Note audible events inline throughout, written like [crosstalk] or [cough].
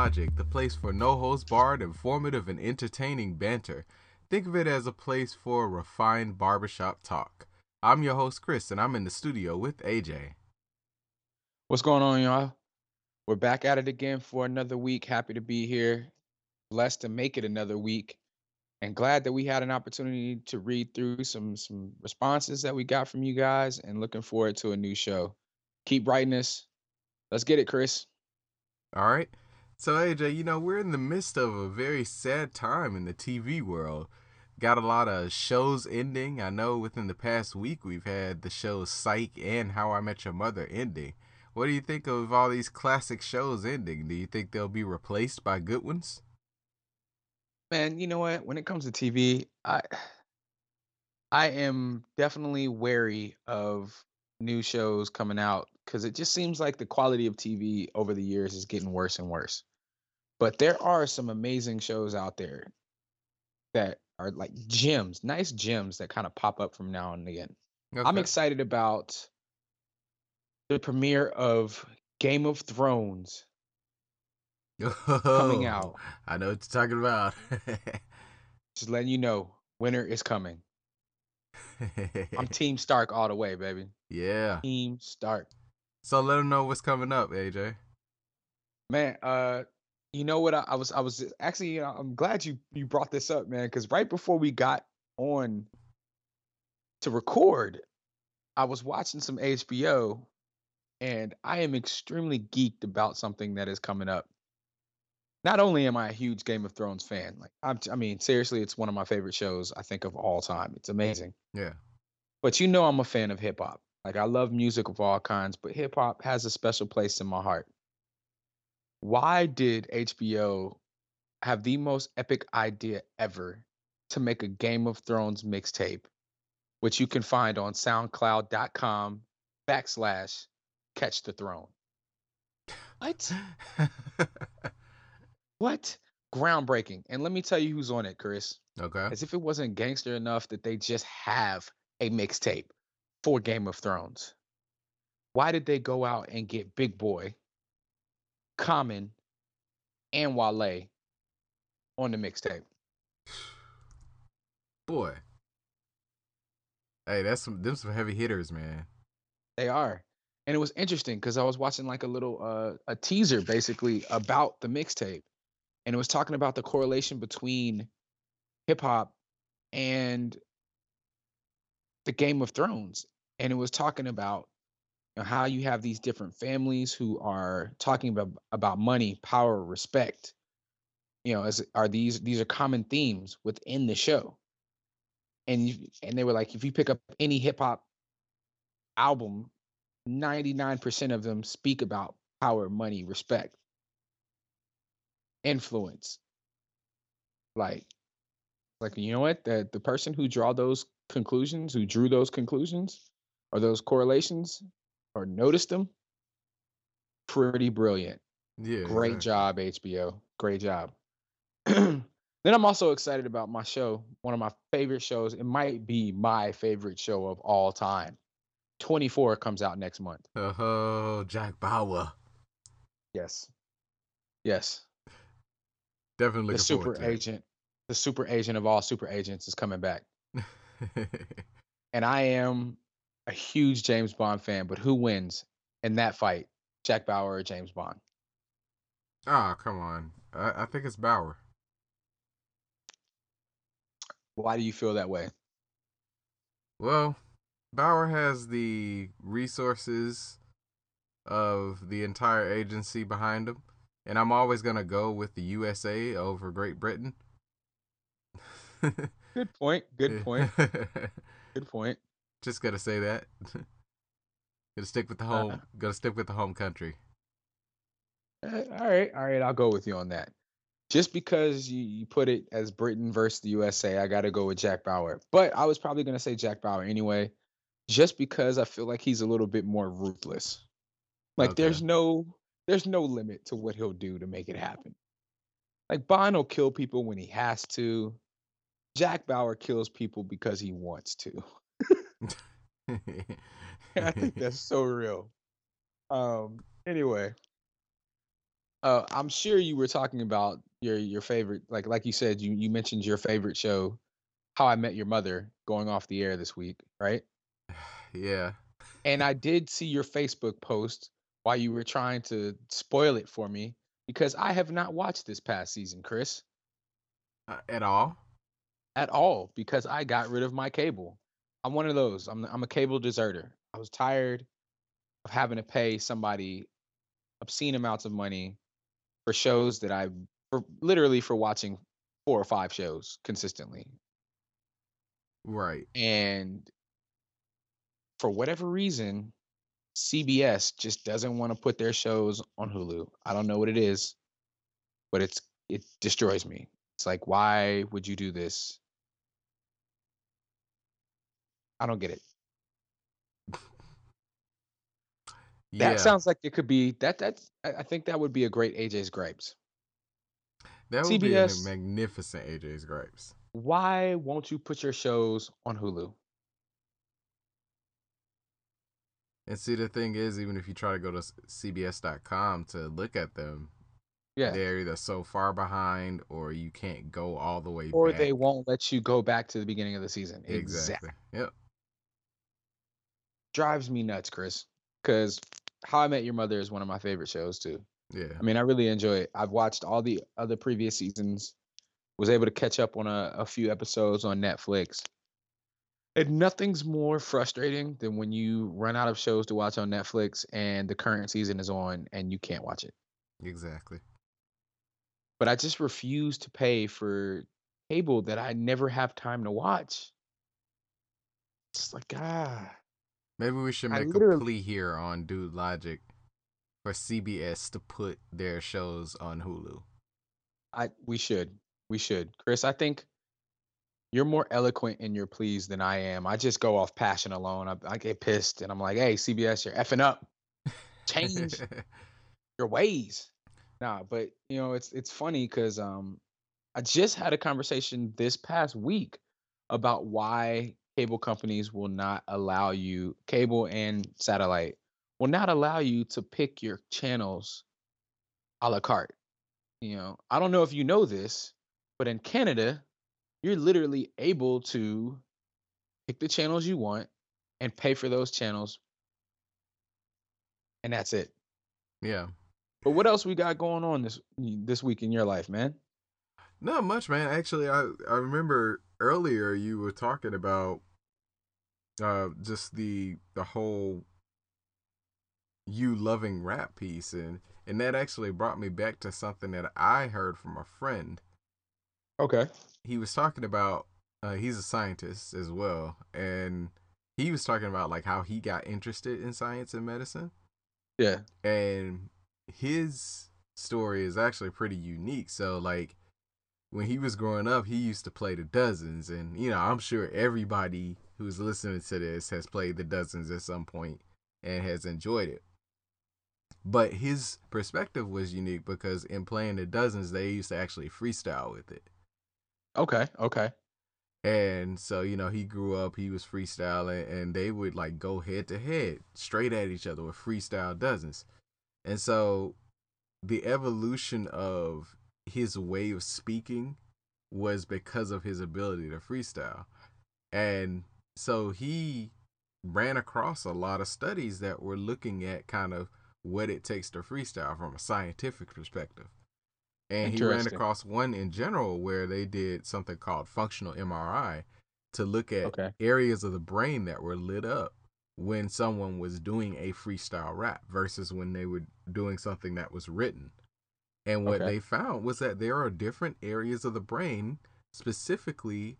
Logic, the place for no host barred, informative, and entertaining banter. Think of it as a place for refined barbershop talk. I'm your host, Chris, and I'm in the studio with AJ. What's going on, y'all? We're back at it again for another week. Happy to be here. Blessed to make it another week. And glad that we had an opportunity to read through some some responses that we got from you guys and looking forward to a new show. Keep writing us. Let's get it, Chris. All right. So, AJ, you know, we're in the midst of a very sad time in the TV world. Got a lot of shows ending. I know within the past week we've had the shows Psych and How I Met Your Mother ending. What do you think of all these classic shows ending? Do you think they'll be replaced by good ones? Man, you know what? When it comes to TV, I I am definitely wary of new shows coming out because it just seems like the quality of TV over the years is getting worse and worse. But there are some amazing shows out there that are like gems, nice gems that kind of pop up from now and again. I'm excited about the premiere of Game of Thrones coming Oh, out. I know what you're talking about. Just letting you know, winter is coming. I'm [laughs] Team Stark all the way, baby. yeah. Team Stark. So let them know what's coming up, AJ. Man, uh, you know what? I, I was, I was actually, you know, I'm glad you you brought this up, man, because right before we got on to record, I was watching some HBO, and I am extremely geeked about something that is coming up. Not only am I a huge Game of Thrones fan, like I'm, I mean, seriously, it's one of my favorite shows I think of all time. It's amazing. Yeah. But you know, I'm a fan of hip hop. Like I love music of all kinds, but hip hop has a special place in my heart. Why did HBO have the most epic idea ever to make a Game of Thrones mixtape, which you can find on SoundCloud.com backslash Catch the Throne? What? [laughs] What? Groundbreaking. And let me tell you who's on it, Chris. okay. As if it wasn't gangster enough that they just have a mixtape for Game of Thrones. Why did they go out and get Big Boi, Common, and Wale on the mixtape? Boy. Hey, that's some them some heavy hitters, man. They are. And it was interesting because I was watching like a little uh, a teaser basically about the mixtape. And it was talking about the correlation between hip hop and the Game of Thrones. And it was talking about how you have these different families who are talking about about money, power, respect. You know, as are these these are common themes within the show. And you, and they were like, if you pick up any hip hop album, 99% of them speak about power, money, respect, influence. Like, like you know what? The the person who draw those conclusions, who drew those conclusions or those correlations or noticed them, pretty brilliant. Yeah. Great exactly. job, HBO. Great job. [clears throat] then I'm also excited about my show, one of my favorite shows. It might be my favorite show of all time. 24 comes out next month. Oh, Jack Bauer. Yes. Yes. Definitely The super forward to it. agent, the super agent of all super agents is coming back. [laughs] And I am a huge James Bond fan, but who wins in that fight? Jack Bauer or James Bond? Ah, come on. I, I think it's Bauer. Why do you feel that way? Well, Bauer has the resources of the entire agency behind him, and I'm always gonna go with the USA over Great Britain. [laughs] Good point. Good point. [laughs] Good point. Just gotta say that. [laughs] gotta stick with the Uh, home. Gotta stick with the home country. Uh, all right, all right, I'll go with you on that. Just because you, you put it as Britain versus the USA, I got to go with Jack Bauer. But I was probably going to say Jack Bauer anyway, just because I feel like he's a little bit more ruthless. Like Okay. there's no there's no limit to what he'll do to make it happen. Like Bond will kill people when he has to. Jack Bauer kills people because he wants to. [laughs] I think that's so real. Um. Anyway, Uh, I'm sure you were talking about your your favorite, like like you said, you you mentioned your favorite show, How I Met Your Mother, going off the air this week, right? [sighs] yeah. And I did see your Facebook post while you were trying to spoil it for me because I have not watched this past season, Chris, Uh, at all? at all because I got rid of my cable. I'm one of those. I'm I'm a cable deserter. I was tired of having to pay somebody obscene amounts of money for shows that I for literally for watching four or five shows consistently. Right. And for whatever reason, CBS just doesn't want to put their shows on Hulu. I don't know what it is, but it's it destroys me. It's like, why would you do this? I don't get it. Yeah. That sounds like it could be that. That's I think that would be a great AJ's gripes. that would be a magnificent AJ's gripes. Why won't you put your shows on Hulu? And see, the thing is, even if you try to go to CBS.com to look at them, Yeah. they're either so far behind or you can't go all the way Or back. they won't let you go back to the beginning of the season. Exactly. Exactly. Yep. Drives me nuts, Chris. Because How I Met Your Mother is one of my favorite shows too. Yeah. I mean, I really enjoy it. I've watched all the other previous seasons. Was able to catch up on a, a few episodes on Netflix. And nothing's more frustrating than when you run out of shows to watch on Netflix and the current season is on and you can't watch it. Exactly. But I just refuse to pay for cable that I never have time to watch. It's like ah, Maybe we should make a plea here on Dude Logic for CBS to put their shows on Hulu. I we should we should, Chris. I think you're more eloquent in your pleas than I am. I just go off passion alone. I, I get pissed and I'm like, hey, CBS, you're effing up. Change [laughs] your ways. Nah, but you know, it's it's funny because um I just had a conversation this past week about why cable companies will not allow you cable and satellite will not allow you to pick your channels a la carte. You know, I don't know if you know this, but in Canada, you're literally able to pick the channels you want and pay for those channels. And that's it. yeah. But what else we got going on this this week in your life, man? Not much, man. Actually, I I remember earlier you were talking about uh just the the whole you loving rap piece and and that actually brought me back to something that I heard from a friend. Okay. He was talking about uh he's a scientist as well and he was talking about like how he got interested in science and medicine Yeah. and his story is actually pretty unique. So like when he was growing up, he used to play the dozens and you know, I'm sure everybody who's listening to this has played the dozens at some point and has enjoyed it. But his perspective was unique because in playing the dozens, they used to actually freestyle with it. Okay. Okay. And so, you know, he grew up, he was freestyling, and they would like go head to head, straight at each other with freestyle dozens. And so the evolution of his way of speaking was because of his ability to freestyle. And so he ran across a lot of studies that were looking at kind of what it takes to freestyle from a scientific perspective. And he ran across one in general where they did something called functional MRI to look at Okay. areas of the brain that were lit up when someone was doing a freestyle rap versus when they were doing something that was written. And what Okay. they found was that there are different areas of the brain, specifically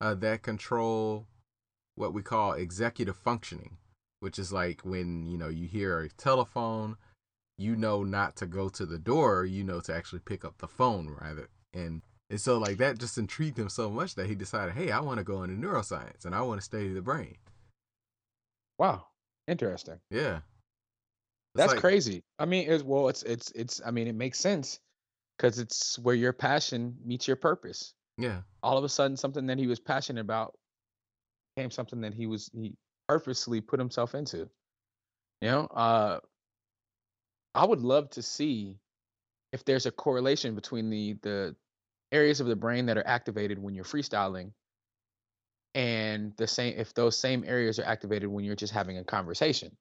uh, that control what we call executive functioning, which is like when you know you hear a telephone, you know not to go to the door, you know to actually pick up the phone rather. And and so like that just intrigued him so much that he decided, hey, I want to go into neuroscience and I want to study the brain. Wow. Interesting. Yeah. It's That's like- crazy. I mean, it's well, it's it's it's. I mean, it makes sense because it's where your passion meets your purpose. Yeah. All of a sudden, something that he was passionate about became something that he was he purposely put himself into. You know, uh, I would love to see if there's a correlation between the the areas of the brain that are activated when you're freestyling and the same if those same areas are activated when you're just having a conversation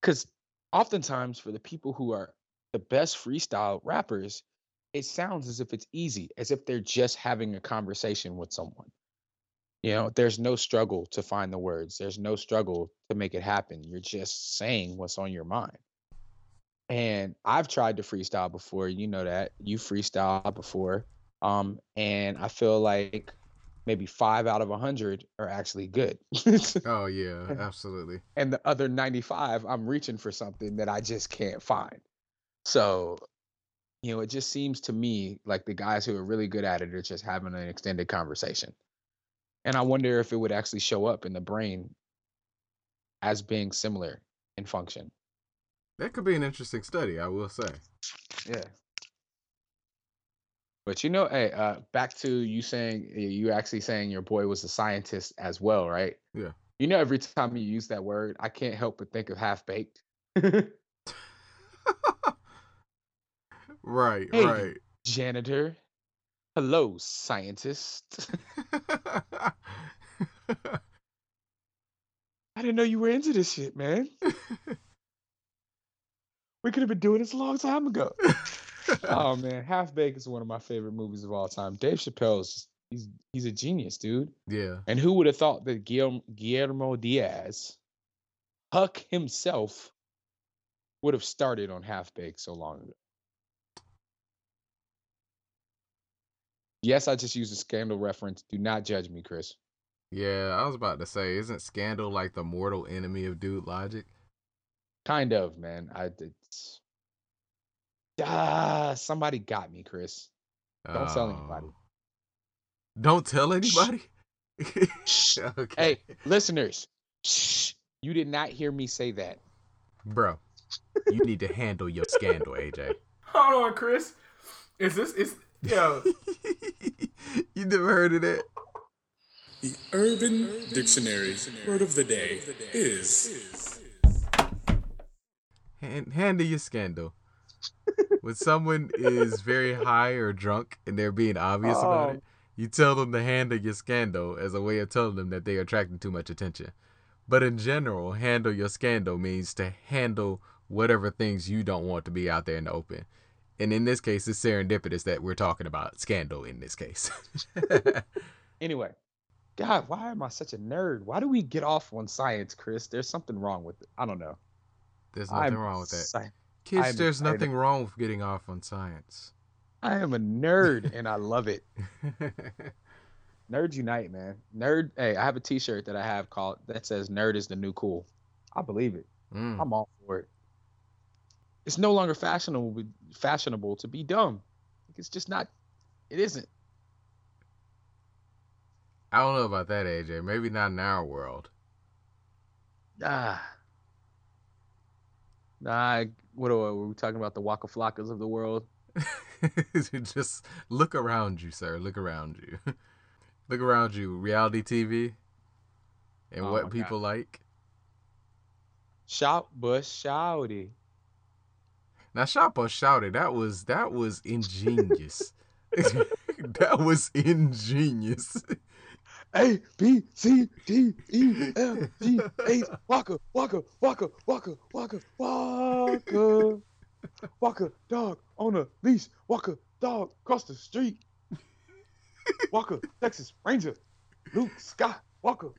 because oftentimes for the people who are the best freestyle rappers it sounds as if it's easy as if they're just having a conversation with someone you know there's no struggle to find the words there's no struggle to make it happen you're just saying what's on your mind and i've tried to freestyle before you know that you freestyle before um and i feel like maybe five out of a hundred are actually good. oh [laughs] yeah, absolutely. And the other ninety-five, I'm reaching for something that I just can't find. So, you know, it just seems to me like the guys who are really good at it are just having an extended conversation. And I wonder if it would actually show up in the brain as being similar in function. That could be an interesting study, I will say. Yeah. But you know, hey, uh, back to you saying you actually saying your boy was a scientist as well, right? Yeah. You know, every time you use that word, I can't help but think of half baked. [laughs] right, hey, right. Janitor. Hello, scientist. [laughs] I didn't know you were into this shit, man. we could have been doing this a long time ago oh man, Half Baked is one of my favorite movies of all time. Dave Chappelle's he's he's a genius, dude. Yeah. And who would have thought that Guillermo, Guillermo Diaz, Huck himself, would have started on Half Baked so long ago? Yes, I just used a scandal reference. Do not judge me, Chris. Yeah, I was about to say, isn't Scandal like the mortal enemy of Dude Logic? Kind of, man. I it's Ah, somebody got me, Chris. Don't tell anybody. Oh. Don't tell anybody. Shh. [laughs] okay. Hey, listeners, shh. You did not hear me say that, bro. You need to handle your scandal, AJ. [laughs] Hold on, Chris. Is this is yo? [laughs] you never heard of that? The Urban Dictionary word of the day is. Hand, handle your scandal when someone is very high or drunk and they're being obvious oh. about it, oh. you tell them to handle your scandal as a way of telling them that they are attracting too much attention. But in general, handle your scandal means to handle whatever things you don't want to be out there in the open. And in this case, it's serendipitous that we're talking about scandal in this case. [laughs] anyway, God, why am I such a nerd? Why do we get off on science, Chris? There's something wrong with it. I don't know. There's nothing I'm wrong with that. Sci- Kids, I'm there's excited. nothing wrong with getting off on science. I am a nerd and I love it. [laughs] Nerds unite, man. Nerd. Hey, I have a T-shirt that I have called that says "Nerd is the new cool." I believe it. Mm. I'm all for it. It's no longer fashionable fashionable to be dumb. It's just not. It isn't. I don't know about that, AJ. Maybe not in our world. Ah. Nah, what are we talking about? The Waka Flockas of the world? [laughs] Just look around you, sir. Look around you. [laughs] look around you. Reality TV and oh what people God. like. Shout Bush Shouty. Now Shout Bush Shouty, that was that was ingenious. [laughs] that was ingenious. A B C D E F G H Walker Walker Walker Walker Walker Walker Walker dog on a leash Walker dog across the street Walker Texas Ranger Luke Scott Walker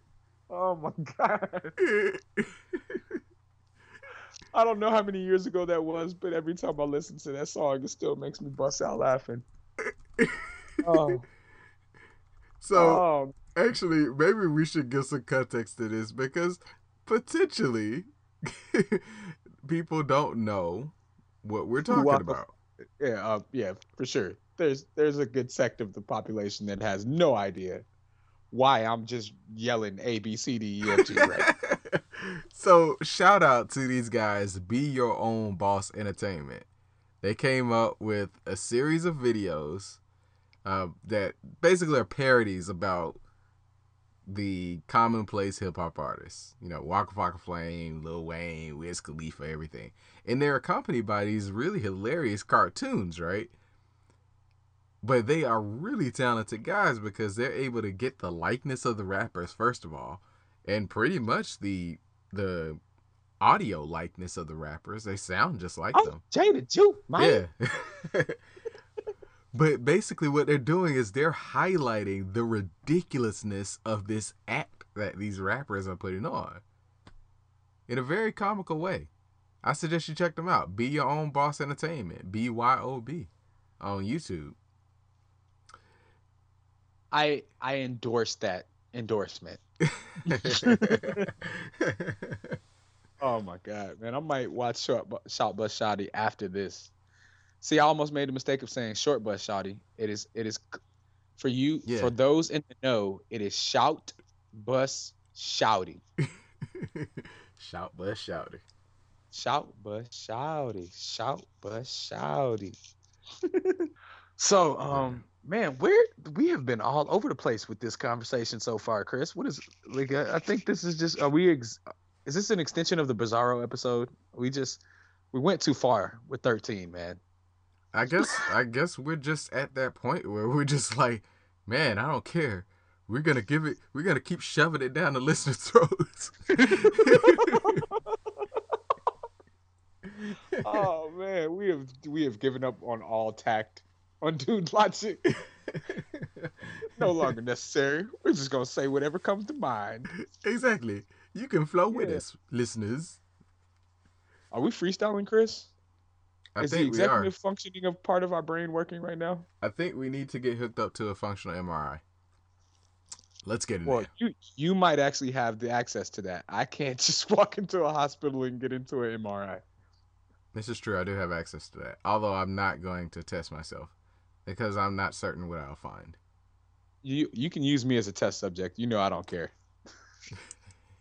Oh my god [laughs] I don't know how many years ago that was, but every time I listen to that song, it still makes me bust out laughing. [laughs] Oh. So oh, actually, maybe we should give some context to this because potentially [laughs] people don't know what we're talking about. Yeah, uh, yeah, for sure. There's there's a good sect of the population that has no idea why I'm just yelling A B C D E F G right. [laughs] [laughs] so shout out to these guys, Be Your Own Boss Entertainment. They came up with a series of videos uh, that basically are parodies about the commonplace hip hop artists. You know, Waka Flocka Flame, Lil Wayne, Wiz Khalifa, everything. And they're accompanied by these really hilarious cartoons, right? But they are really talented guys because they're able to get the likeness of the rappers first of all, and pretty much the the audio likeness of the rappers. They sound just like Oh, them. Jada Juke, man. Yeah. [laughs] but basically, what they're doing is they're highlighting the ridiculousness of this act that these rappers are putting on in a very comical way. I suggest you check them out. Be Your Own Boss Entertainment, B Y O B, on YouTube. I I endorse that endorsement. [laughs] Oh my god, man! I might watch Short Bu- Short Bus Shotty after this. See, I almost made the mistake of saying Short Bus Shotty. It is it is for you Yeah. for those in the know. It is Shout Bus Shouty. Shout, [laughs] bust, shout it. Shout Bus Shouty. Shout Bus Shouty. so, um, man, where we have been all over the place with this conversation so far, Chris. What is like? I I think this is just. Are we? Ex- is this an extension of the Bizarro episode? We just we went too far with thirteen, man. I guess I guess we're just at that point where we're just like, man, I don't care. We're gonna give it. We're gonna keep shoving it down the listeners' [laughs] throats. [laughs] oh man, we have we have given up on all tact on dude logic. [laughs] No longer necessary. We're just gonna say whatever comes to mind. exactly. You can flow with us, listeners. Are we freestyling, Chris? I is the think we are. executive functioning of part of our brain working right now? I think we need to get hooked up to a functional MRI. Let's get in Well, there. you you might actually have the access to that. I can't [laughs] just walk into a hospital and get into an MRI. This is true. I do have access to that. Although I'm not going to test myself because I'm not certain what I'll find. You you can use me as a test subject. You know I don't care.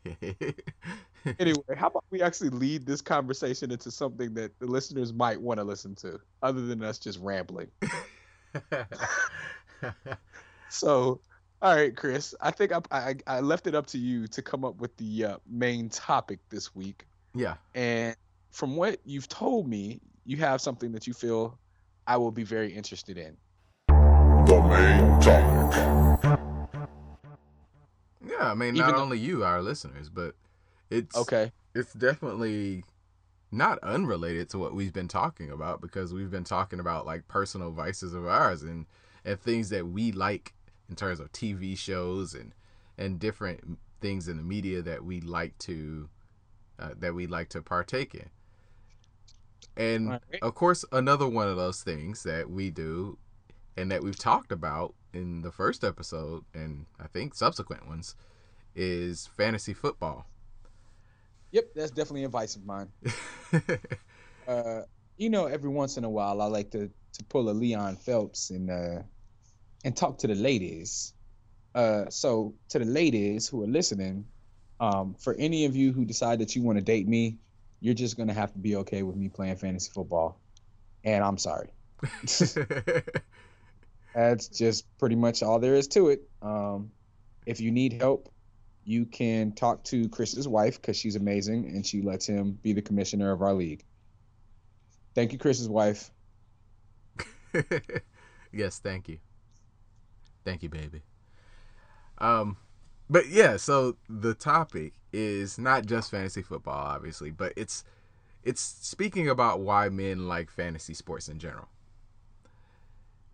[laughs] Anyway, how about we actually lead this conversation into something that the listeners might want to listen to, other than us just rambling. [laughs] So, all right, Chris, I think I I, I left it up to you to come up with the uh, main topic this week. yeah. And from what you've told me, you have something that you feel I will be very interested in. The main topic. Yeah. I mean, Even not though- only you, our listeners, but it's Okay. it's definitely not unrelated to what we've been talking about because we've been talking about like personal vices of ours and and things that we like in terms of TV shows and and different things in the media that we like to uh, that we like to partake in. And Alright. of course, another one of those things that we do and that we've talked about in the first episode and I think subsequent ones is fantasy football. Yep, that's definitely a vice of mine. [laughs] Uh, you know, every once in a while, I like to to pull a Leon Phelps and uh, and talk to the ladies. Uh, so to the ladies who are listening, um, for any of you who decide that you want to date me, you're just gonna have to be okay with me playing fantasy football, and I'm sorry. [laughs] That's just pretty much all there is to it. Um, if you need help, you can talk to Chris's wife because she's amazing and she lets him be the commissioner of our league. Thank you, Chris's wife. [laughs] yes, thank you. Thank you, baby. Um but yeah, so the topic is not just fantasy football obviously, but it's it's speaking about why men like fantasy sports in general.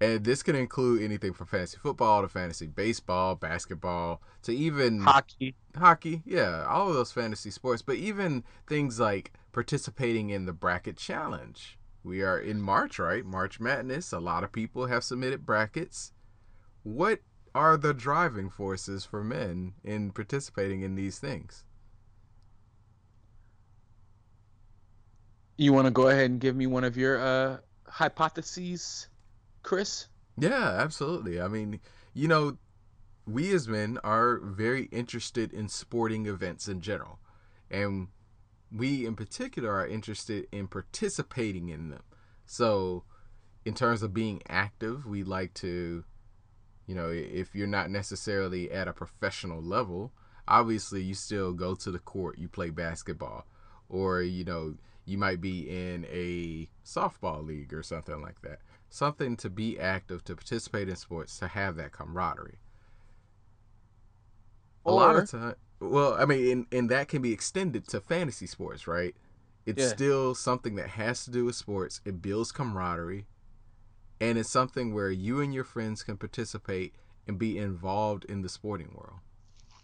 And this can include anything from fantasy football to fantasy baseball, basketball, to even Hockey. hockey, yeah, all of those fantasy sports, but even things like participating in the bracket challenge. We are in March, right? March Madness. A lot of people have submitted brackets. What are the driving forces for men in participating in these things? You want to go ahead and give me one of your uh, hypotheses, Chris? Yeah, absolutely. I mean, you know, we as men are very interested in sporting events in general. And we in particular are interested in participating in them. So, in terms of being active, we like to You know, if you're not necessarily at a professional level, obviously you still go to the court, you play basketball, or you know, you might be in a softball league or something like that. Something to be active, to participate in sports, to have that camaraderie. a lot of time, well, I mean, and, and that can be extended to fantasy sports, right? It's Yeah. still something that has to do with sports. It builds camaraderie, and it's something where you and your friends can participate and be involved in the sporting world.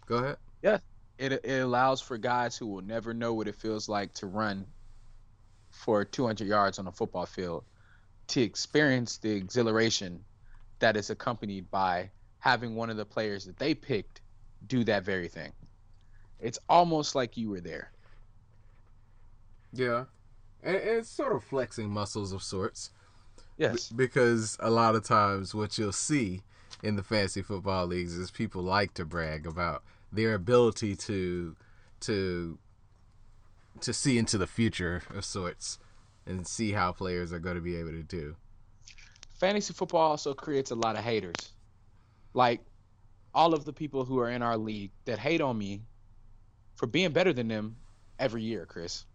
Go ahead. Yeah, it it allows for guys who will never know what it feels like to run for 200 yards on a football field to experience the exhilaration that is accompanied by having one of the players that they picked do that very thing. It's almost like you were there. Yeah, and it's sort of flexing muscles of sorts. Yes. B- because a lot of times what you'll see in the fantasy football leagues is people like to brag about their ability to to to see into the future of sorts and see how players are going to be able to do. Fantasy football also creates a lot of haters. Like all of the people who are in our league that hate on me for being better than them every year, Chris.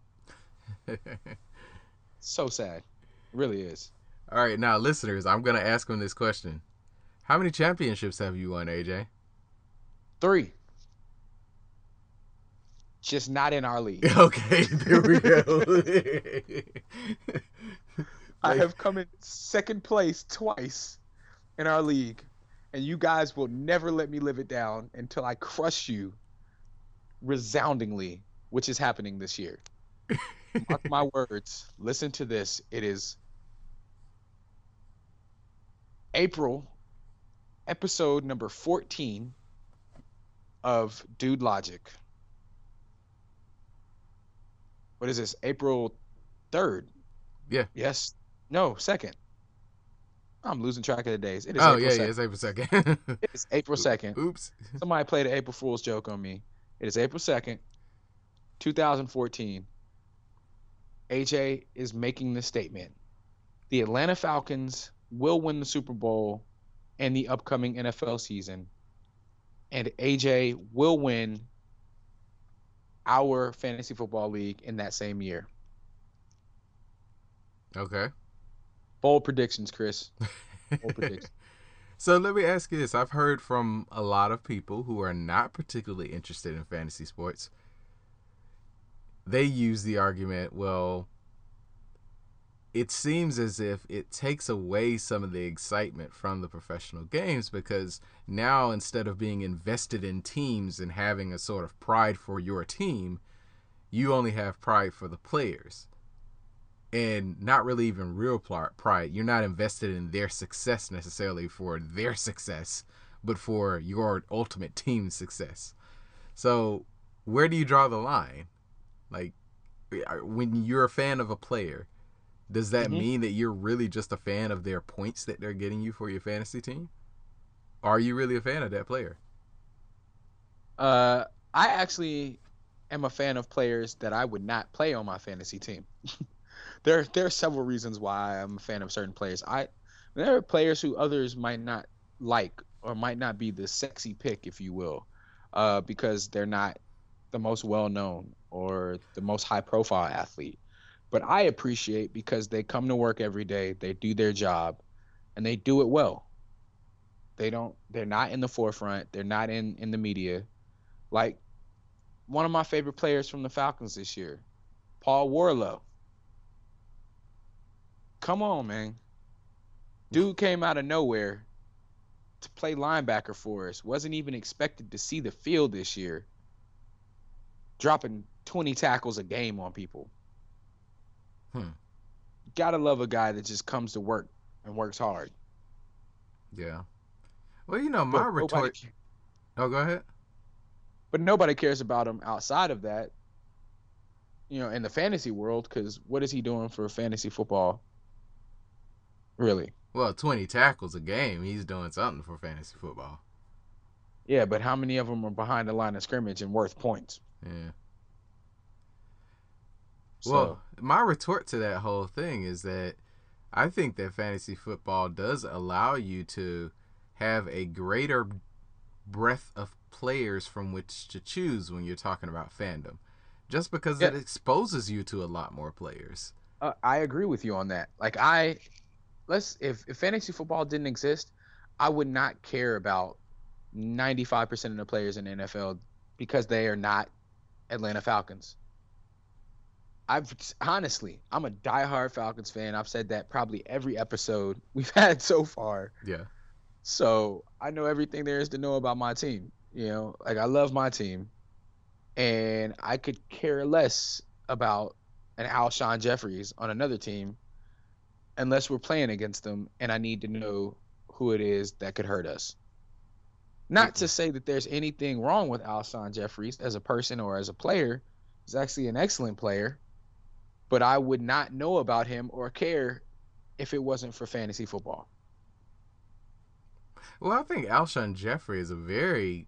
[laughs] So sad. It really is. All right, now listeners, I'm going to ask them this question. How many championships have you won, AJ? Three. Just not in our league. [laughs] Okay, there we go. [laughs] I have come in second place twice in our league, and you guys will never let me live it down until I crush you resoundingly, which is happening this year. [laughs] Mark my words. Listen to this. It is April, episode number 14 of Dude Logic. What is this? April 3rd. Yeah. Yes. No, second. I'm losing track of the days. It is oh, April yeah, 2nd. yeah, it's April 2nd. [laughs] It is April 2nd. Oops. Somebody played an April Fool's joke on me. It is April 2nd, 2014. AJ is making this statement. The Atlanta Falcons will win the Super Bowl and the upcoming NFL season. And AJ will win our fantasy football league in that same year. Okay. Bold predictions, Chris. Bold predictions. [laughs] So let me ask you this. I've heard from a lot of people who are not particularly interested in fantasy sports. They use the argument, well, it seems as if it takes away some of the excitement from the professional games because now instead of being invested in teams and having a sort of pride for your team, you only have pride for the players and not really even real pride. You're not invested in their success necessarily for their success, but for your ultimate team's success. So, where do you draw the line? Like, when you're a fan of a player, does that Mhm. mean that you're really just a fan of their points that they're getting you for your fantasy team? Are you really a fan of that player? Uh, I actually am a fan of players that I would not play on my fantasy team. [laughs] there, there are several reasons why I'm a fan of certain players. I there are players who others might not like or might not be the sexy pick, if you will, uh, because they're not the most well known or the most high profile athlete. But I appreciate because they come to work every day, they do their job, and they do it well. They don't. They're not in the forefront. They're not in in the media. Like one of my favorite players from the Falcons this year, Paul Worrilow. Come on, man. Dude came out of nowhere to play linebacker for us. Wasn't even expected to see the field this year. Dropping 20 tackles a game on people. Hmm. Gotta love a guy that just comes to work and works hard. Yeah. Well, you know, my But retort. ca- Oh, go ahead. but nobody cares about him outside of that. You know, in the fantasy world, because what is he doing for fantasy football? Really? Well, 20 tackles a game. He's doing something for fantasy football. Yeah, but how many of them are behind the line of scrimmage and worth points? Yeah. So, Well, my retort to that whole thing is that I think that fantasy football does allow you to have a greater breadth of players from which to choose when you're talking about fandom, just because it exposes you to a lot more players. Uh, I agree with you on that. Like I, let's if, if fantasy football didn't exist, I would not care about 95% of the players in the NFL because they are not Atlanta Falcons. I've honestly, I'm a diehard Falcons fan. I've said that probably every episode [laughs] we've had so far. Yeah. So I know everything there is to know about my team. You know, like I love my team, and I could care less about an Alshon Jeffery on another team, unless we're playing against them, and I need to know who it is that could hurt us. Not to mm-hmm. say that there's anything wrong with Alshon Jeffery as a person or as a player. He's actually an excellent player, but I would not know about him or care if it wasn't for fantasy football. Well, I think Alshon Jeffery is a very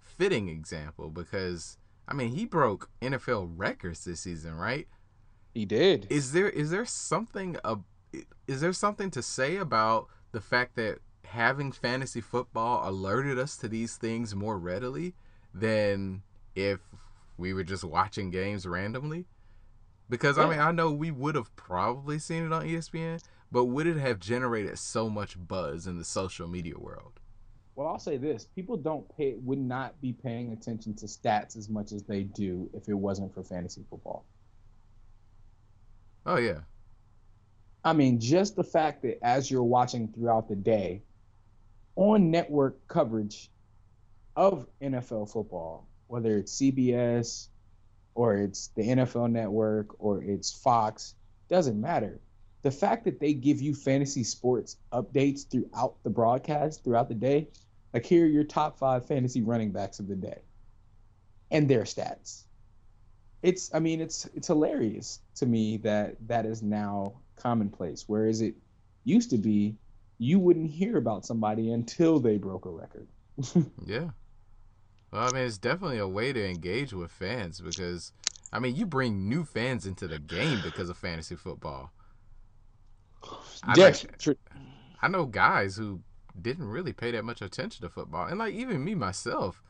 fitting example because I mean he broke NFL records this season, right? He did. Is there is there something uh, is there something to say about the fact that having fantasy football alerted us to these things more readily than if we were just watching games randomly? Because I mean, I know we would have probably seen it on ESPN, but would it have generated so much buzz in the social media world? Well, I'll say this: people don't pay would not be paying attention to stats as much as they do if it wasn't for fantasy football. Oh yeah. I mean, just the fact that as you're watching throughout the day, on network coverage of NFL football, whether it's CBS or it's the NFL network or it's Fox, doesn't matter. The fact that they give you fantasy sports updates throughout the broadcast, throughout the day, like here are your top five fantasy running backs of the day and their stats. It's, I mean, it's it's hilarious to me that that is now commonplace. Whereas it used to be, you wouldn't hear about somebody until they broke a record. [laughs] Yeah. Well, I mean, it's definitely a way to engage with fans because, I mean, you bring new fans into the game because of fantasy football. I, Yes, tr- I know guys who didn't really pay that much attention to football, and like even me myself,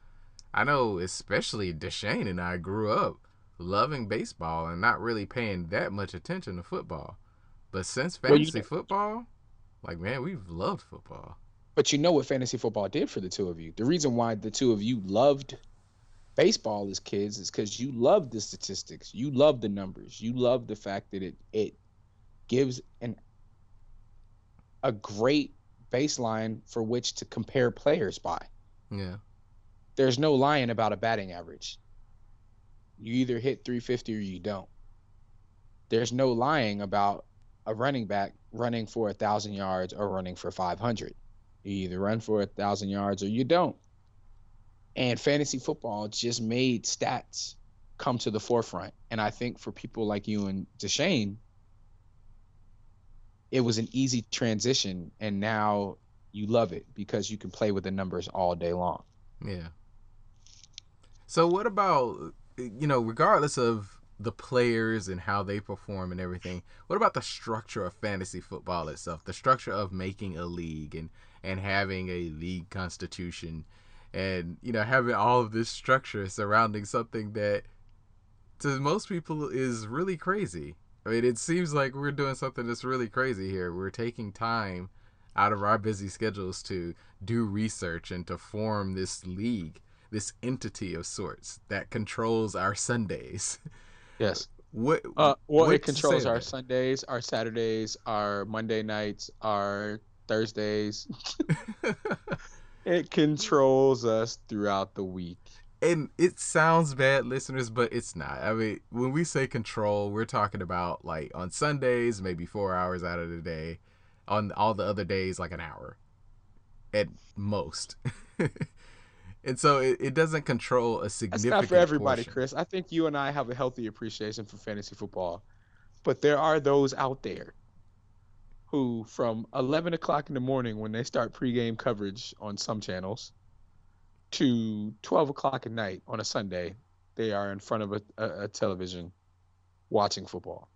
I know especially Deshane and I grew up loving baseball and not really paying that much attention to football. But since Well, fantasy know- football, like man, we've loved football. But you know what fantasy football did for the two of you. The reason why the two of you loved baseball as kids is because you loved the statistics, you loved the numbers, you loved the fact that it it gives an a great baseline for which to compare players by. Yeah. There's no lying about a batting average. You either hit 350 or you don't. There's no lying about a running back running for a thousand yards or running for 500. You either run for a thousand yards or you don't. And fantasy football just made stats come to the forefront. And I think for people like you and Deshane, it was an easy transition. And now you love it because you can play with the numbers all day long. Yeah. So what about you know, regardless of the players and how they perform and everything, what about the structure of fantasy football itself? The structure of making a league and and having a league constitution and you know having all of this structure surrounding something that to most people is really crazy. I mean, it seems like we're doing something that's really crazy here. We're taking time out of our busy schedules to do research and to form this league, this entity of sorts that controls our Sundays. Yes. What? Uh, well, what it controls our about it? Sundays, our Saturdays, our Monday nights, our Thursdays. [laughs] It controls us throughout the week. and it sounds bad, listeners, but it's not. I mean, when we say control, we're talking about like on Sundays, maybe four hours out of the day. On all the other days, like an hour at most. [laughs] and so it, it doesn't control a significant. That's not for everybody, portion. Chris. I think you and I have a healthy appreciation for fantasy football, but there are those out there who, from 11 o'clock in the morning when they start pregame coverage on some channels, to 12 o'clock at night on a Sunday, they are in front of a, a, a television watching football.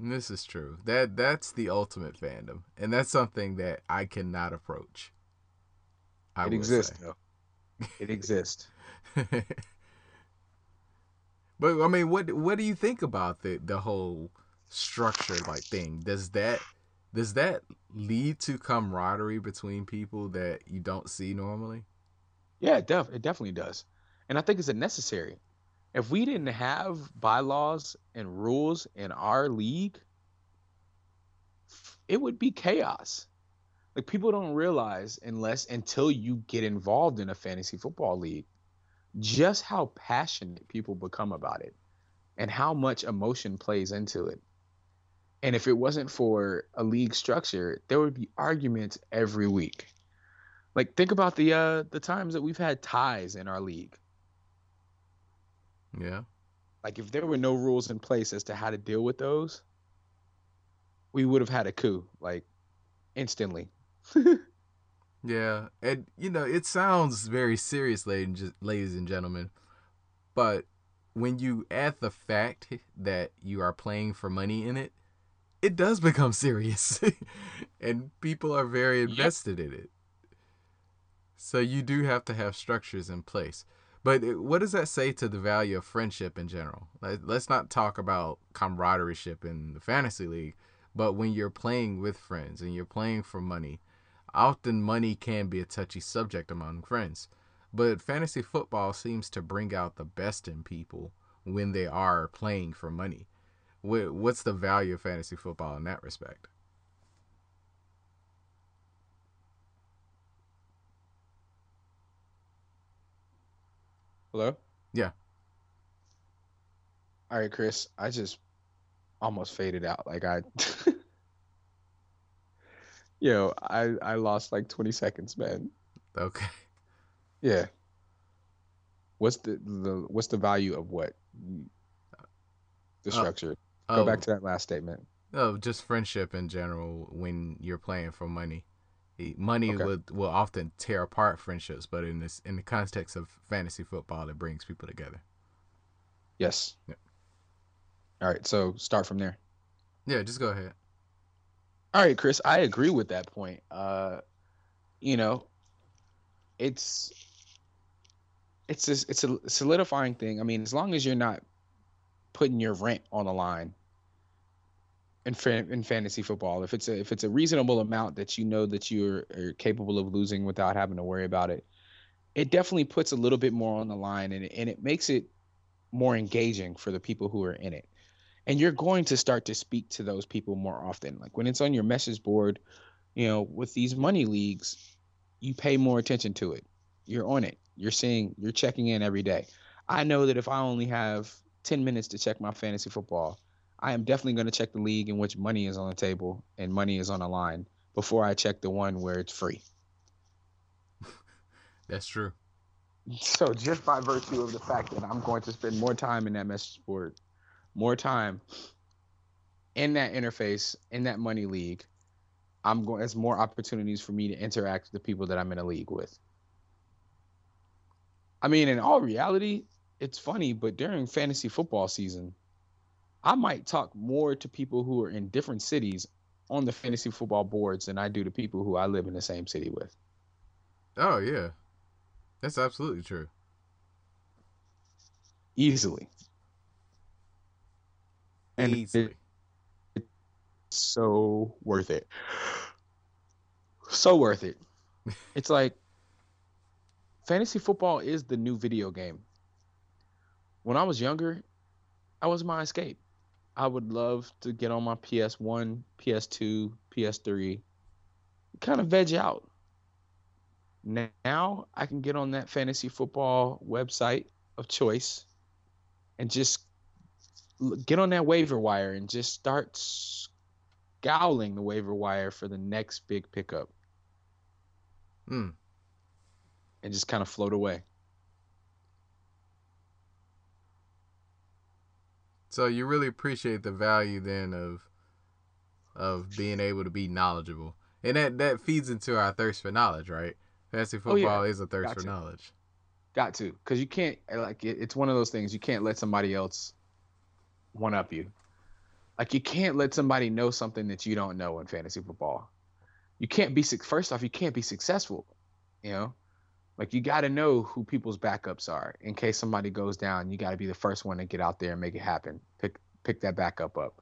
This is true. That that's the ultimate fandom, and that's something that I cannot approach. I it exists though. It exists. [laughs] but I mean, what what do you think about the the whole structure like thing? Does that does that lead to camaraderie between people that you don't see normally? Yeah, it, def- it definitely does. And I think it's a necessary. If we didn't have bylaws and rules in our league, it would be chaos. Like people don't realize unless until you get involved in a fantasy football league just how passionate people become about it and how much emotion plays into it. And if it wasn't for a league structure, there would be arguments every week. Like think about the uh the times that we've had ties in our league. Yeah. Like if there were no rules in place as to how to deal with those, we would have had a coup like instantly. [laughs] Yeah, and you know it sounds very serious, ladies, ladies and gentlemen, but when you add the fact that you are playing for money in it, it does become serious, [laughs] and people are very invested in it. So you do have to have structures in place. But uh, what does that say to the value of friendship in general? Let's not talk about camaraderie ship in the fantasy league, but when you're playing with friends and you're playing for money, often money can be a touchy subject among friends. But fantasy football seems to bring out the best in people when they are playing for money. Wh- What's the value of fantasy football in that respect? Hello? Yeah. All right, Chris. I just almost faded out. Like I [laughs] Yo, I I lost like 20 seconds, man. Okay. Yeah. What's the, the what's the value of what? The Uh, structure. Go Oh, back to that last statement. oh, just friendship in general when you're playing for money. Money Okay. will will often tear apart friendships, but in this in the context of fantasy football, it brings people together. Yes. Yeah. All right, so start from there. Yeah, just go ahead. All right, Chris, I agree with that point. Uh, you know, it's it's a, it's a solidifying thing. I mean, as long as you're not putting your rent on the line in fa- in fantasy football, if it's a if it's a reasonable amount that you know that you're are capable of losing without having to worry about it, it definitely puts a little bit more on the line, and and it makes it more engaging for the people who are in it. And you're going to start to speak to those people more often. Like when it's on your message board you know with these money leagues you pay more attention to it. You're on it. You're seeing you're checking in every day. I know that if i only have 10 minutes to check my fantasy football i am definitely going to check the league in which money is on the table and money is on the line before i check the one where it's free [laughs] That's true. So just by virtue of the fact that I'm going to spend more time in that message board, more time in that interface, in that money league, I'm going. It's more opportunities for me to interact with the people that I'm in a league with. I mean, in all reality, it's funny, but during fantasy football season, I might talk more to people who are in different cities on the fantasy football boards than I do to people who I live in the same city with. Oh yeah, that's absolutely true. Easily. And Easily. it's so worth it. So worth it. [laughs] It's like fantasy football is the new video game. When I was younger, I was my escape. I would love to get on my PS1, PS2, PS3, kind of veg out. Now I can get on that fantasy football website of choice and just get on that waiver wire and just start scowling the waiver wire for the next big pickup Hmm. and just kind of float away. So you really appreciate the value then of of being able to be knowledgeable, and that that feeds into our thirst for knowledge, right? Fantasy Oh, yeah. football is a thirst for Gotcha. knowledge. Got to, because you can't like it, it's one of those things you can't let somebody else one up you. Like you can't let somebody know something that you don't know in fantasy football. You can't be first off, you can't be successful. You know, Like you got to know who people's backups are in case somebody goes down. You got to be the first one to get out there and make it happen. Pick pick that backup up.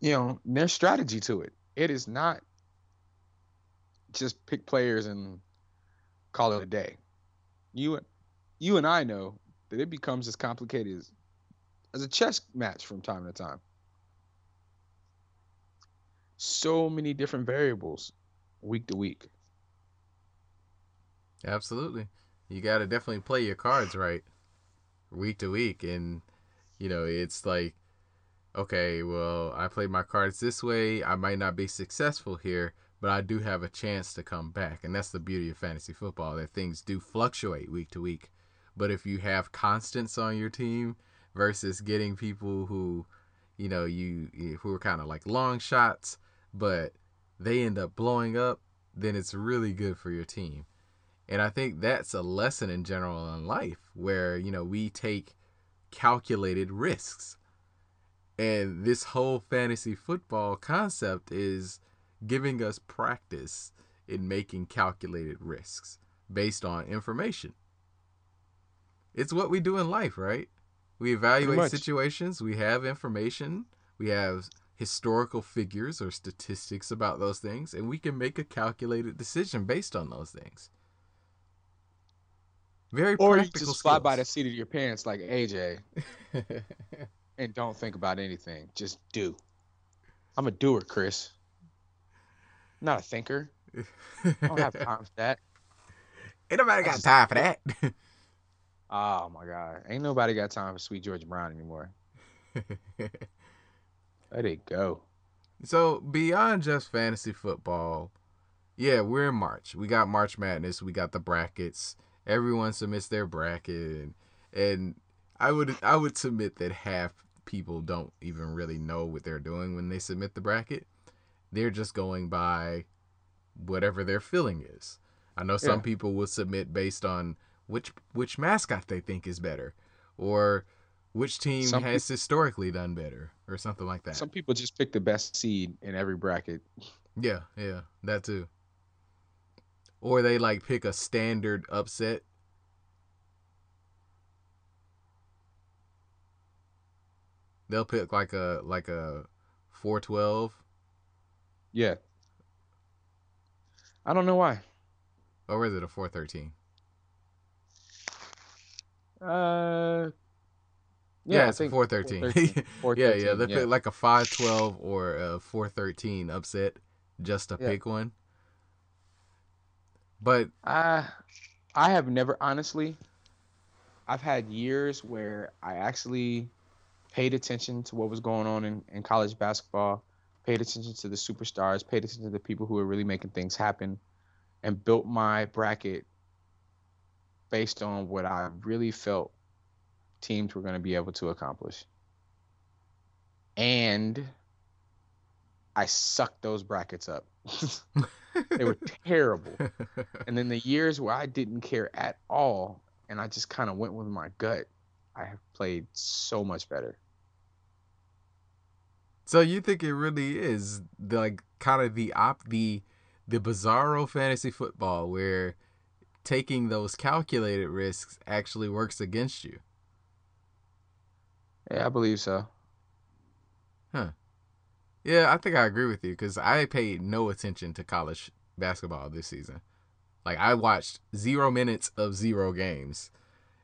You know, there's strategy to it. It is not just pick players and call it a day. You you and I know that it becomes as complicated as as a chess match from time to time. So many different variables week to week. Absolutely. You got to definitely play your cards right week to week. And, you know, it's like, okay, well, I played my cards this way. I might not be successful here, but I do have a chance to come back. And that's the beauty of fantasy football that things do fluctuate week to week. But if you have constants on your team versus getting people who, you know, you eh, who are kind of like long shots, but they end up blowing up, then it's really good for your team. And I think that's a lesson in general in life where, you know, we take calculated risks. And this whole fantasy football concept is giving us practice in making calculated risks based on information. It's what we do in life, right? We evaluate situations, we have information, we have historical figures or statistics about those things, and we can make a calculated decision based on those things. Very or practical you just skills. fly by the seat of your pants like AJ [laughs] and don't think about anything. Just do. I'm a doer, Chris. not a thinker. I don't have time for that. [laughs] Ain't nobody got time for that. [laughs] Oh my god, ain't nobody got time for Sweet George Brown anymore. Let it go. so beyond just fantasy football, yeah, we're in March. We got March Madness. We got the brackets. Everyone submits their bracket, and, and I would I would submit that half people don't even really know what they're doing when they submit the bracket. They're just going by whatever their feeling is. I know some Yeah. people will submit based on which which mascot they think is better, or which team Some has historically done better, or something like that. Some people just pick the best seed in every bracket. Yeah, yeah, that too. Or they like pick a standard upset. They'll pick like a like a four twelve. Yeah. I don't know why. Or is it a four thirteen? Uh. Yeah, I it's a think four thirteen. 413, [laughs] yeah, yeah. They 413, pick like a five twelve or a four thirteen upset just to Yeah. pick one. But I I have never honestly I've had years where I actually paid attention to what was going on in, in college basketball, paid attention to the superstars, paid attention to the people who were really making things happen, and built my bracket based on what I really felt teams were going to be able to accomplish. And I sucked those brackets up. [laughs] they were terrible. [laughs] And then the years where I didn't care at all and I just kind of went with my gut, I have played so much better. So you think it really is the, like kind of the op the the bizarro fantasy football where taking those calculated risks actually works against you. Yeah, I believe so. Yeah, I think I agree with you because I paid no attention to college basketball this season. Like I watched zero minutes of zero games,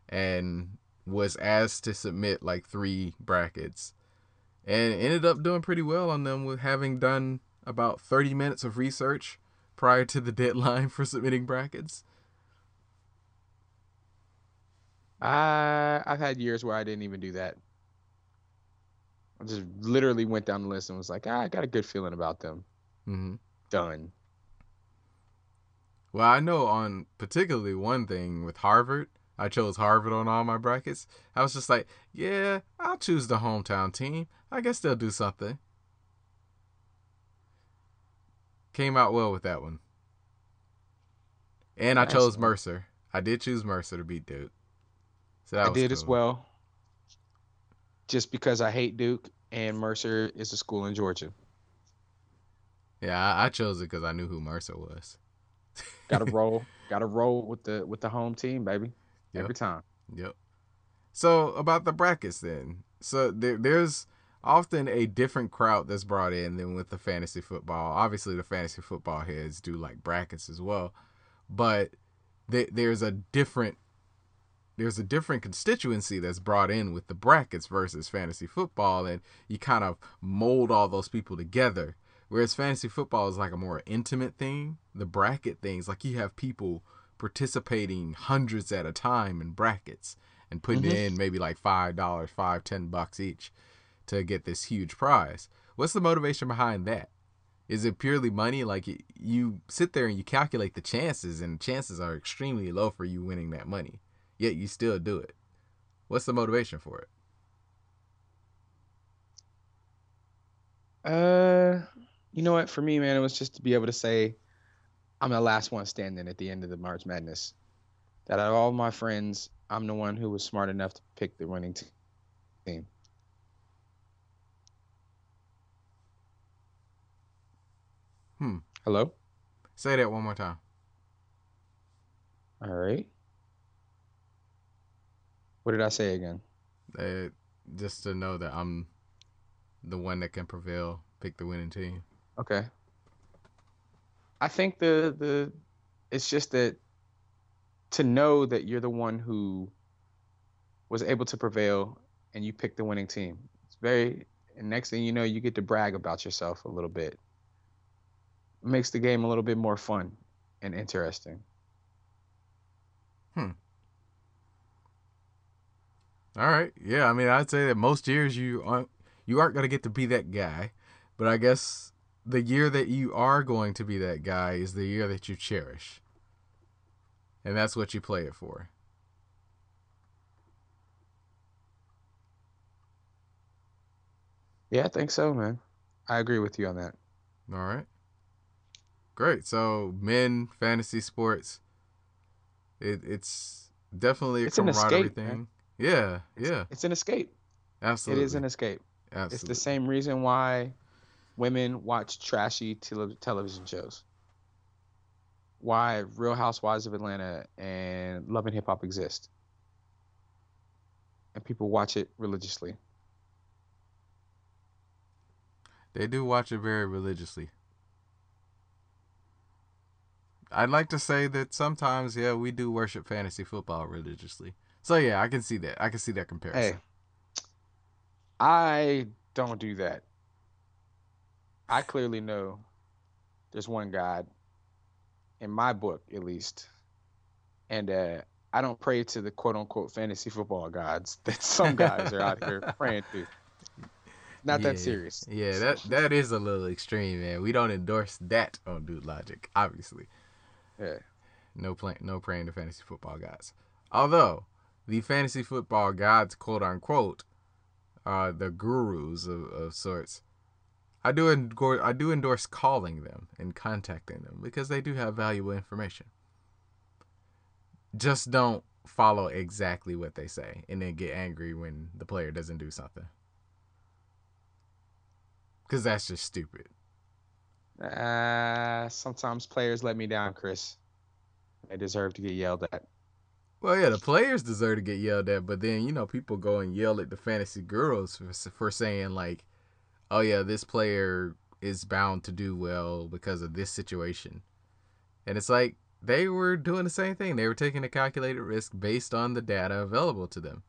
and was asked to submit like three brackets, and ended up doing pretty well on them with having done about thirty minutes of research prior to the [laughs] deadline for submitting brackets. I I've had years where I didn't even do that. I just literally went down the list and was like, ah, I got a good feeling about them. hmm Done. Well, I know on particularly one thing with Harvard, I chose Harvard on all my brackets. I was just like, yeah, I'll choose the hometown team. I guess they'll do something. Came out well with that one. And I chose Mercer. I did choose Mercer to beat Duke. So I did as well. Just because I hate Duke and Mercer is a school in Georgia. Yeah, I, I chose it because I knew who Mercer was. [laughs] Got to roll. Got to roll with the with the home team, baby. Yep. Every time. Yep. So about the brackets then. So there, there's often a different crowd that's brought in than with the fantasy football. Obviously, the fantasy football heads do like brackets as well, but th- there's a different there's a different constituency that's brought in with the brackets versus fantasy football, and you kind of mold all those people together. Whereas fantasy football is like a more intimate thing. The bracket things, like you have people participating hundreds at a time in brackets and putting Mhm. in maybe like five dollars, five, ten bucks each to get this huge prize. What's the motivation behind that? Is it purely money? Like you sit there and you calculate the chances, and chances are extremely low for you winning that money, yet you still do it. What's the motivation for it? Uh, you know what? For me, man, it was just to be able to say, I'm the last one standing at the end of the March Madness. That out of all my friends, I'm the one who was smart enough to pick the winning team. Hmm. Hello. Say that one more time. All right. What did I say again? Uh, just to know that I'm the one that can prevail, pick the winning team. Okay. I think the the it's just that to know that you're the one who was able to prevail and you picked the winning team. It's very and next thing you know you get to brag about yourself a little bit. It makes the game a little bit more fun and interesting. All right. Yeah, I mean, I'd say that most years you aren't you aren't going to get to be that guy, but I guess the year that you are going to be that guy is the year that you cherish. And that's what you play it for. Yeah, I think so, man. I agree with you on that. All right. Great. So, men fantasy sports it it's definitely a It's camaraderie escape, man. Thing. Yeah, It's, yeah. It's an escape. Absolutely. It is an escape. Absolutely. It's the same reason why women watch trashy tele- television shows. Why Real Housewives of Atlanta and Love and Hip Hop exist. And people watch it religiously. They do watch it very religiously. I'd like to say that sometimes, yeah, we do worship fantasy football religiously. So yeah, I can see that. I can see that comparison. Hey. I don't do that. I clearly know there's one God, in my book at least, and uh, I don't pray to the quote unquote fantasy football gods [laughs] that some guys are out here praying to. Not Yeah, that serious. Yeah, that that is a little extreme, man. We don't endorse that on Dude Logic, obviously. Yeah. No play, no praying to fantasy football gods. Although the fantasy football gods, quote unquote, are the gurus of, of sorts. I do endorse, I do endorse calling them and contacting them because they do have valuable information. Just don't follow exactly what they say and then get angry when the player doesn't do something. Because that's just stupid. Uh, sometimes players let me down, Chris. They deserve to get yelled at. Well, yeah, the players deserve to get yelled at, but then you know people go and yell at the fantasy girls for for saying like, "Oh yeah, this player is bound to do well because of this situation," and it's like they were doing the same thing. They were taking a calculated risk based on the data available to them,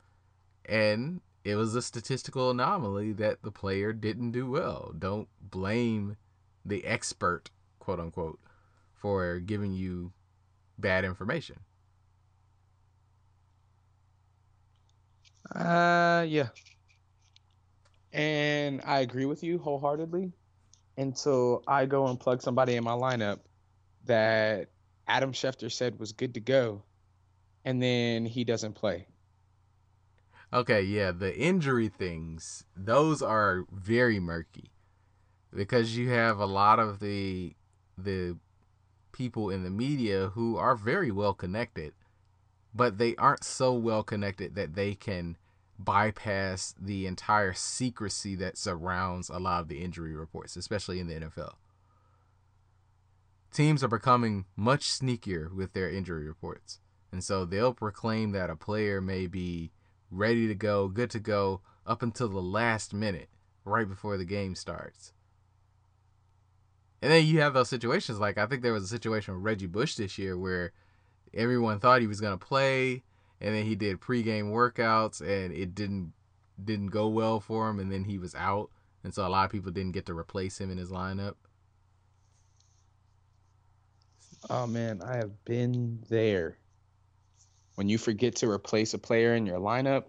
and it was a statistical anomaly that the player didn't do well. Don't blame the expert, quote unquote, for giving you bad information. Uh, yeah. And I agree with you wholeheartedly until I go and plug somebody in my lineup that Adam Schefter said was good to go, and then he doesn't play. Okay, yeah, the injury things, those are very murky. Because you have a lot of the the people in the media who are very well connected, but they aren't so well connected that they can bypass the entire secrecy that surrounds a lot of the injury reports, especially in the NFL. teams are becoming much sneakier with their injury reports. And so they'll proclaim that a player may be ready to go, good to go, up until the last minute, right before the game starts. And then you have those situations like I think there was a situation with Reggie Bush this year where everyone thought he was gonna play, and then he did pregame workouts and it didn't didn't go well for him, and then he was out, and so a lot of people didn't get to replace him in his lineup. Oh man, I have been there. When you forget to replace a player in your lineup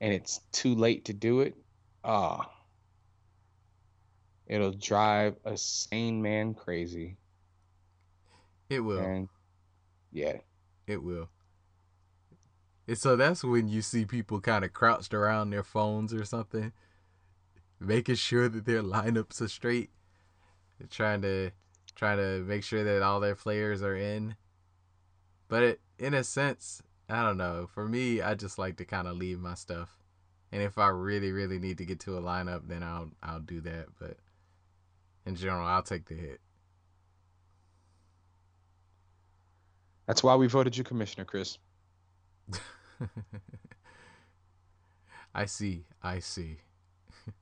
and it's too late to do it, ah. it'll drive a sane man crazy. It will. And yeah. It will. And so that's when you see people kind of crouched around their phones or something, making sure that their lineups are straight, They're trying to trying to make sure that all their players are in. But it, in a sense, I don't know. For me, I just like to kind of leave my stuff, and if I really, really need to get to a lineup, then I'll I'll do that. But in general, I'll take the hit. That's why we voted you commissioner, Chris. [laughs] [laughs] I see. I see. [laughs]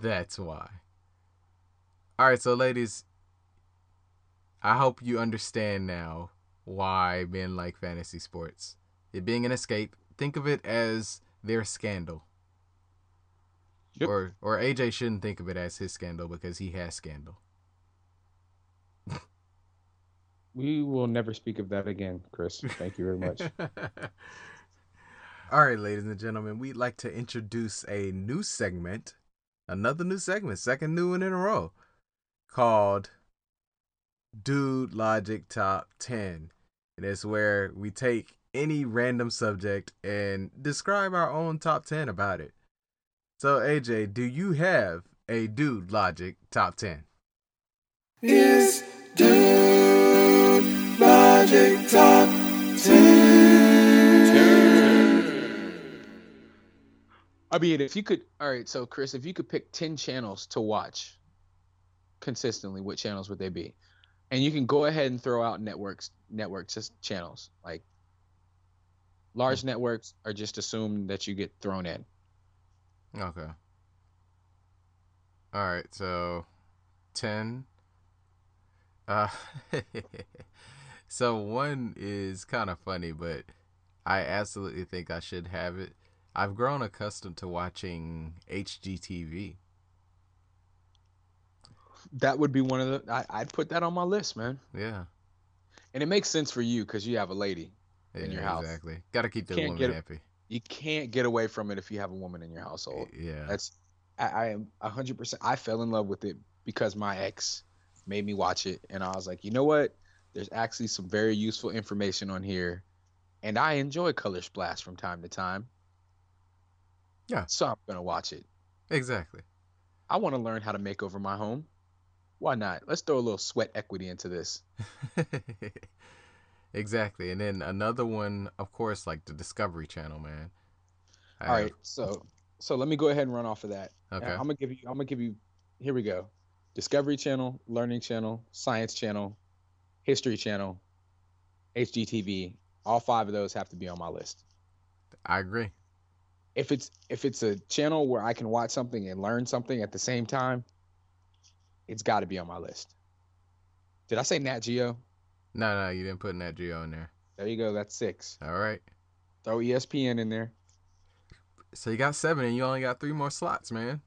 That's why. All right, so ladies, I hope you understand now why men like fantasy sports. It being an escape, think of it as their scandal. Yep. Or or AJ shouldn't think of it as his scandal because he has scandal. We will never speak of that again, Chris. Thank you very much. [laughs] All right, ladies and gentlemen, we'd like to introduce a new segment, another new segment, second new one in a row, called Dude Logic Top 10. And it's where we take any random subject and describe our own top 10 about it. So, AJ, do you have a Dude Logic Top 10? Is Dude Logic Top 10? I mean, if you could, all right. So, Chris, if you could pick ten channels to watch consistently, what channels would they be? And you can go ahead and throw out networks, networks, just channels. Like large networks are just assumed that you get thrown in. Okay. All right, so 10 uh [laughs] so one is kind of funny, but I absolutely think I should have it. I've grown accustomed to watching HGTV. That would be one of the. I, I'd put that on my list, man. Yeah. And it makes sense for you because you have a lady. yeah In your house. Exactly. Got to keep the woman get happy. You can't get away from it if you have a woman in your household. Yeah. That's I, I am hundred percent. I fell in love with it because my ex made me watch it, and I was like, you know what? There's actually some very useful information on here, and I enjoy Color Splash from time to time. Yeah. So I'm gonna watch it. Exactly. I want to learn how to make over my home. Why not? Let's throw a little sweat equity into this. [laughs] exactly. And then another one, of course, like the Discovery Channel, man. I All have- so so let me go ahead and run off of that. Okay. I'm gonna give you. I'm gonna give you. Here we go. Discovery Channel, Learning Channel, Science Channel, History Channel, HGTV. All five of those have to be on my list. I agree. If it's if it's a channel where I can watch something and learn something at the same time, it's got to be on my list. Did I say Nat Geo? No, no, you didn't put Nat Geo in there. There you go. That's six. All right. Throw ESPN in there. So you got seven, and you only got three more slots, man.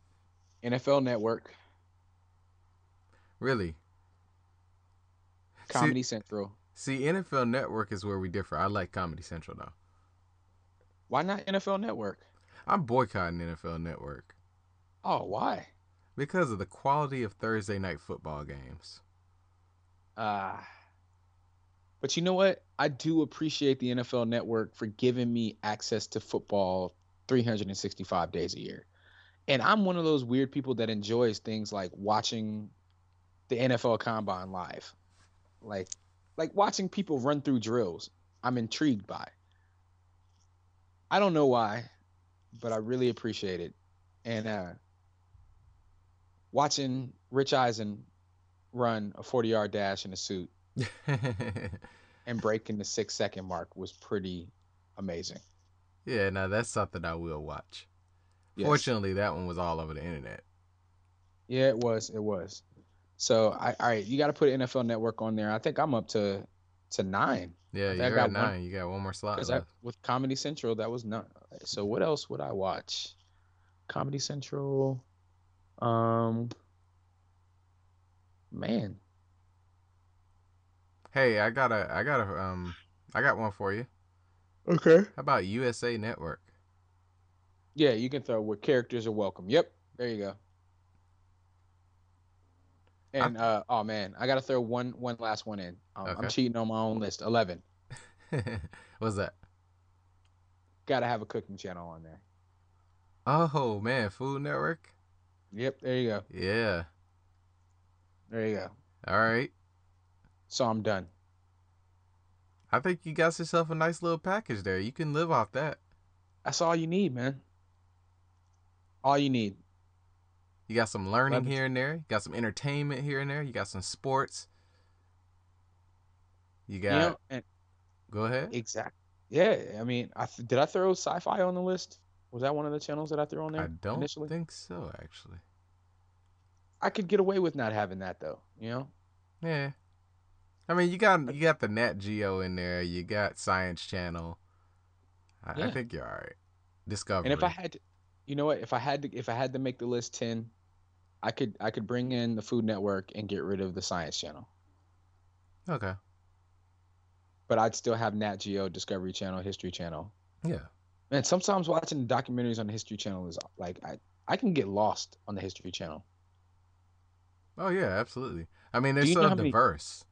NFL Network, Really? Comedy Central. See, NFL Network is where we differ. I like Comedy Central though. Why not NFL Network? I'm boycotting NFL Network Oh, why? because of the quality of Thursday night football games. Uh but you know what? I do appreciate the NFL network for giving me access to football 365 days a year. And I'm one of those weird people that enjoys things like watching the NFL combine live. Like like watching people run through drills. I'm intrigued by. I don't know why, but I really appreciate it. And uh watching Rich Eisen run a 40 yard dash in a suit [laughs] and breaking the six second mark was pretty amazing. yeah, now that's something I will watch. Yes. Fortunately, that one was all over the internet. Yeah, it was. It was. So I all right, you got to put NFL Network on there. I think I'm up to to nine Yeah, I you're got at one- nine. You got one more slot because left. with Comedy Central that was not. So what else would I watch? Comedy Central. Um. Man, Hey, I got a, I got a, um, I got one for you. Okay. How about USA Network? Yeah, you can throw where characters are welcome. Yep, there you go. And uh, oh man, I gotta throw one one last one in. Um, I'm cheating on my own list. Eleven. [laughs] What's that? Gotta have a cooking channel on there. Oh man, Food Network. Yep, there you go. Yeah. There you go. All right. So I'm done. I think you got yourself a nice little package there. You can live off that. That's all you need, man. All you need. You got some learning here and there. You got some entertainment here and there. You got some sports. You got. You know, and go ahead. Exactly. Yeah, I mean, I th- did I throw sci-fi on the list? Was that one of the channels that I threw on there? I don't initially? think so, actually. I could get away with not having that though. You know. Yeah. I mean, you got you got the Nat Geo in there. You got Science Channel. I, I think you're all right. Discovery. And if I had to, you know what? If I had to, if I had to make the list ten, I could, I could bring in the Food Network and get rid of the Science Channel. okay. But I'd still have Nat Geo, Discovery Channel, History Channel. Yeah. Man, sometimes watching documentaries on the History Channel is like I, I can get lost on the History Channel. Oh yeah, absolutely. I mean, they're so how many- diverse.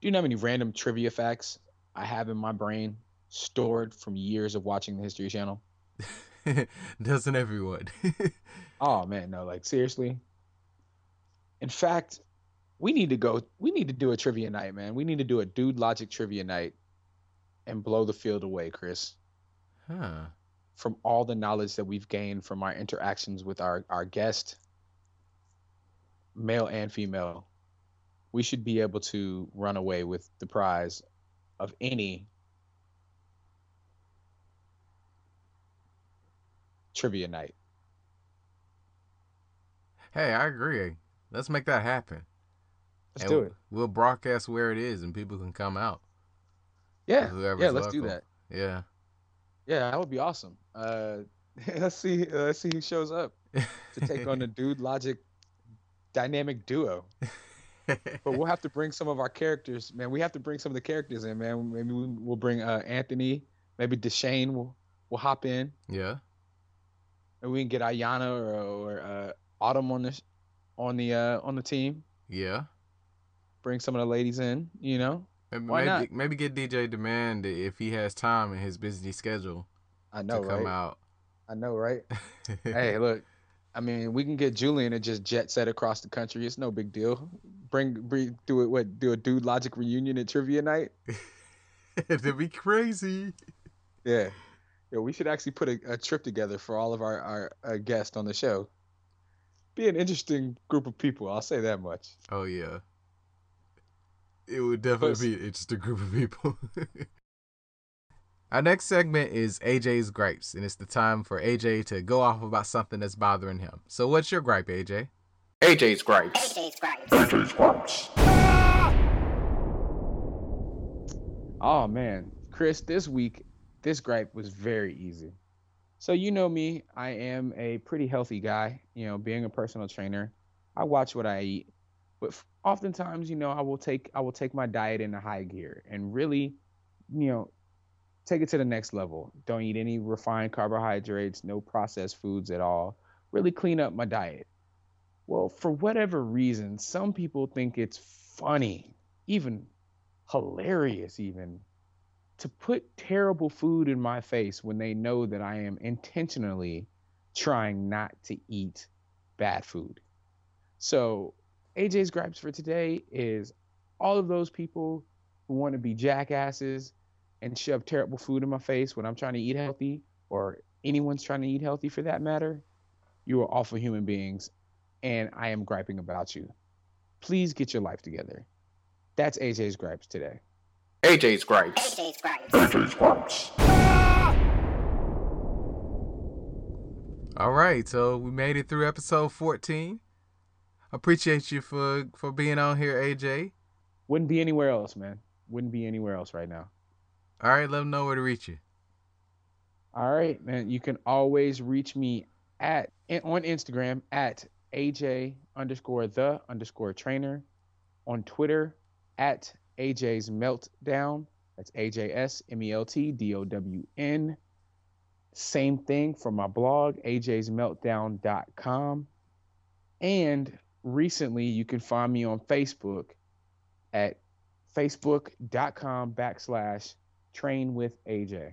Do you know how many random trivia facts I have in my brain stored from years of watching the History Channel? [laughs] [laughs] Doesn't everyone? [laughs] Oh man, no, like seriously. In fact, we need to go. We need to do a trivia night, man. We need to do a dude logic trivia night and blow the field away, Chris. huh. From all the knowledge that we've gained from our interactions with our our guest, male and female, we should be able to run away with the prize of any trivia night. Hey, I agree. Let's make that happen. Let's And do it. We'll broadcast where it is, and people can come out. Yeah, Whoever's yeah. Let's do local. that. Yeah. Yeah, that would be awesome. Uh, [laughs] let's see. Uh, let's see who shows up to take on the [laughs] Dude Logic dynamic duo. [laughs] But we'll have to bring some of our characters, man. We have to bring some of the characters in, man. Maybe we- we'll bring uh, Anthony. Maybe Deshane will will hop in, yeah. And we can get Ayana or, or uh, Autumn on the on the uh, on the team. Yeah. Bring some of the ladies in. You know, Maybe, Why maybe, not? maybe get DJ Demand if he has time in his busy schedule I know, to come out. I know, right? [laughs] hey, look. I mean, we can get Julian and just jet set across the country. It's no big deal. Bring, bring do it. What? Do a dude logic reunion at trivia night? [laughs] That'd be crazy. Yeah, yeah. We should actually put a, a trip together for all of our our, our guests on the show. Be an interesting group of people. I'll say that much. Oh yeah. It would definitely Plus- be an interesting group of people. [laughs] Our next segment is AJ's gripes, and it's the time for AJ to go off about something that's bothering him. So, what's your gripe, AJ? AJ's gripes. AJ's Gripes. AJ's Gripes. Ah! Oh man, Chris, this week this gripe was very easy. So you know me, I am a pretty healthy guy, you know, being a personal trainer. I watch what I eat. But oftentimes, you know, I will take I will take my diet into high gear and really, you know, take it to the next level. Don't eat any refined carbohydrates, no processed foods at all. Really clean up my diet. Well, for whatever reason, some people think it's funny, even hilarious even to put terrible food in my face when they know that I am intentionally trying not to eat bad food. So, AJ's gripes for today is all of those people who want to be jackasses and shove terrible food in my face when I'm trying to eat healthy, or anyone's trying to eat healthy for that matter. You are awful human beings, and I am griping about you. please get your life together. That's AJ's gripes today. AJ's gripes. All right, so we made it through episode 14. Appreciate you for for being on here, AJ. Wouldn't be anywhere else, man. Wouldn't be anywhere else right now. All right, let them know where to reach you. All right, man. You can always reach me at on Instagram at AJ underscore the underscore trainer. On Twitter at AJ's Meltdown. That's AJS M E L T D O W N. Same thing for my blog, ajsmeltdown.com. And recently, you can find me on Facebook at facebook.com backslash train with AJ.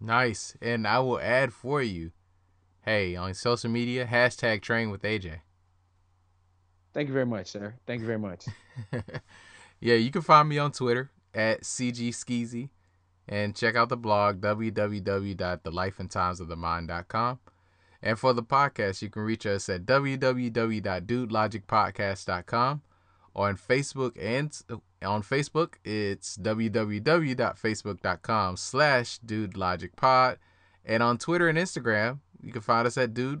Nice. And I will add for you, hey, on social media, hashtag train with AJ. Thank you very much, sir. Thank you very much. [laughs] yeah, you can find me on Twitter at CGSkeezy and check out the blog www.thelifeandtimesofthemind.com. And for the podcast, you can reach us at www.dudelogicpodcast.com. On Facebook and on Facebook, it's www.facebook.com slash dudelogicpod. And on Twitter and Instagram, you can find us at Dude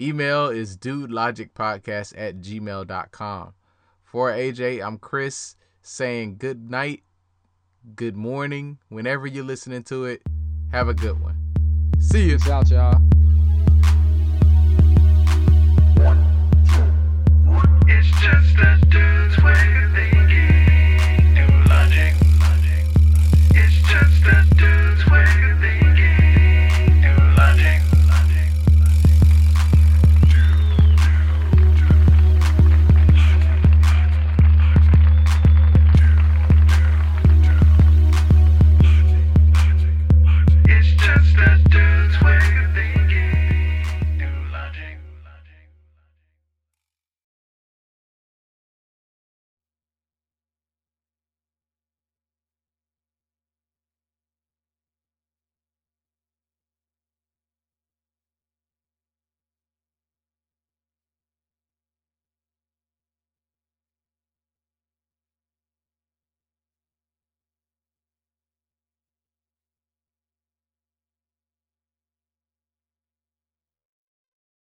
Email is dudelogicpodcast at gmail.com. For AJ, I'm Chris saying good night, good morning, whenever you're listening to it. Have a good one. See you. Peace out, y'all.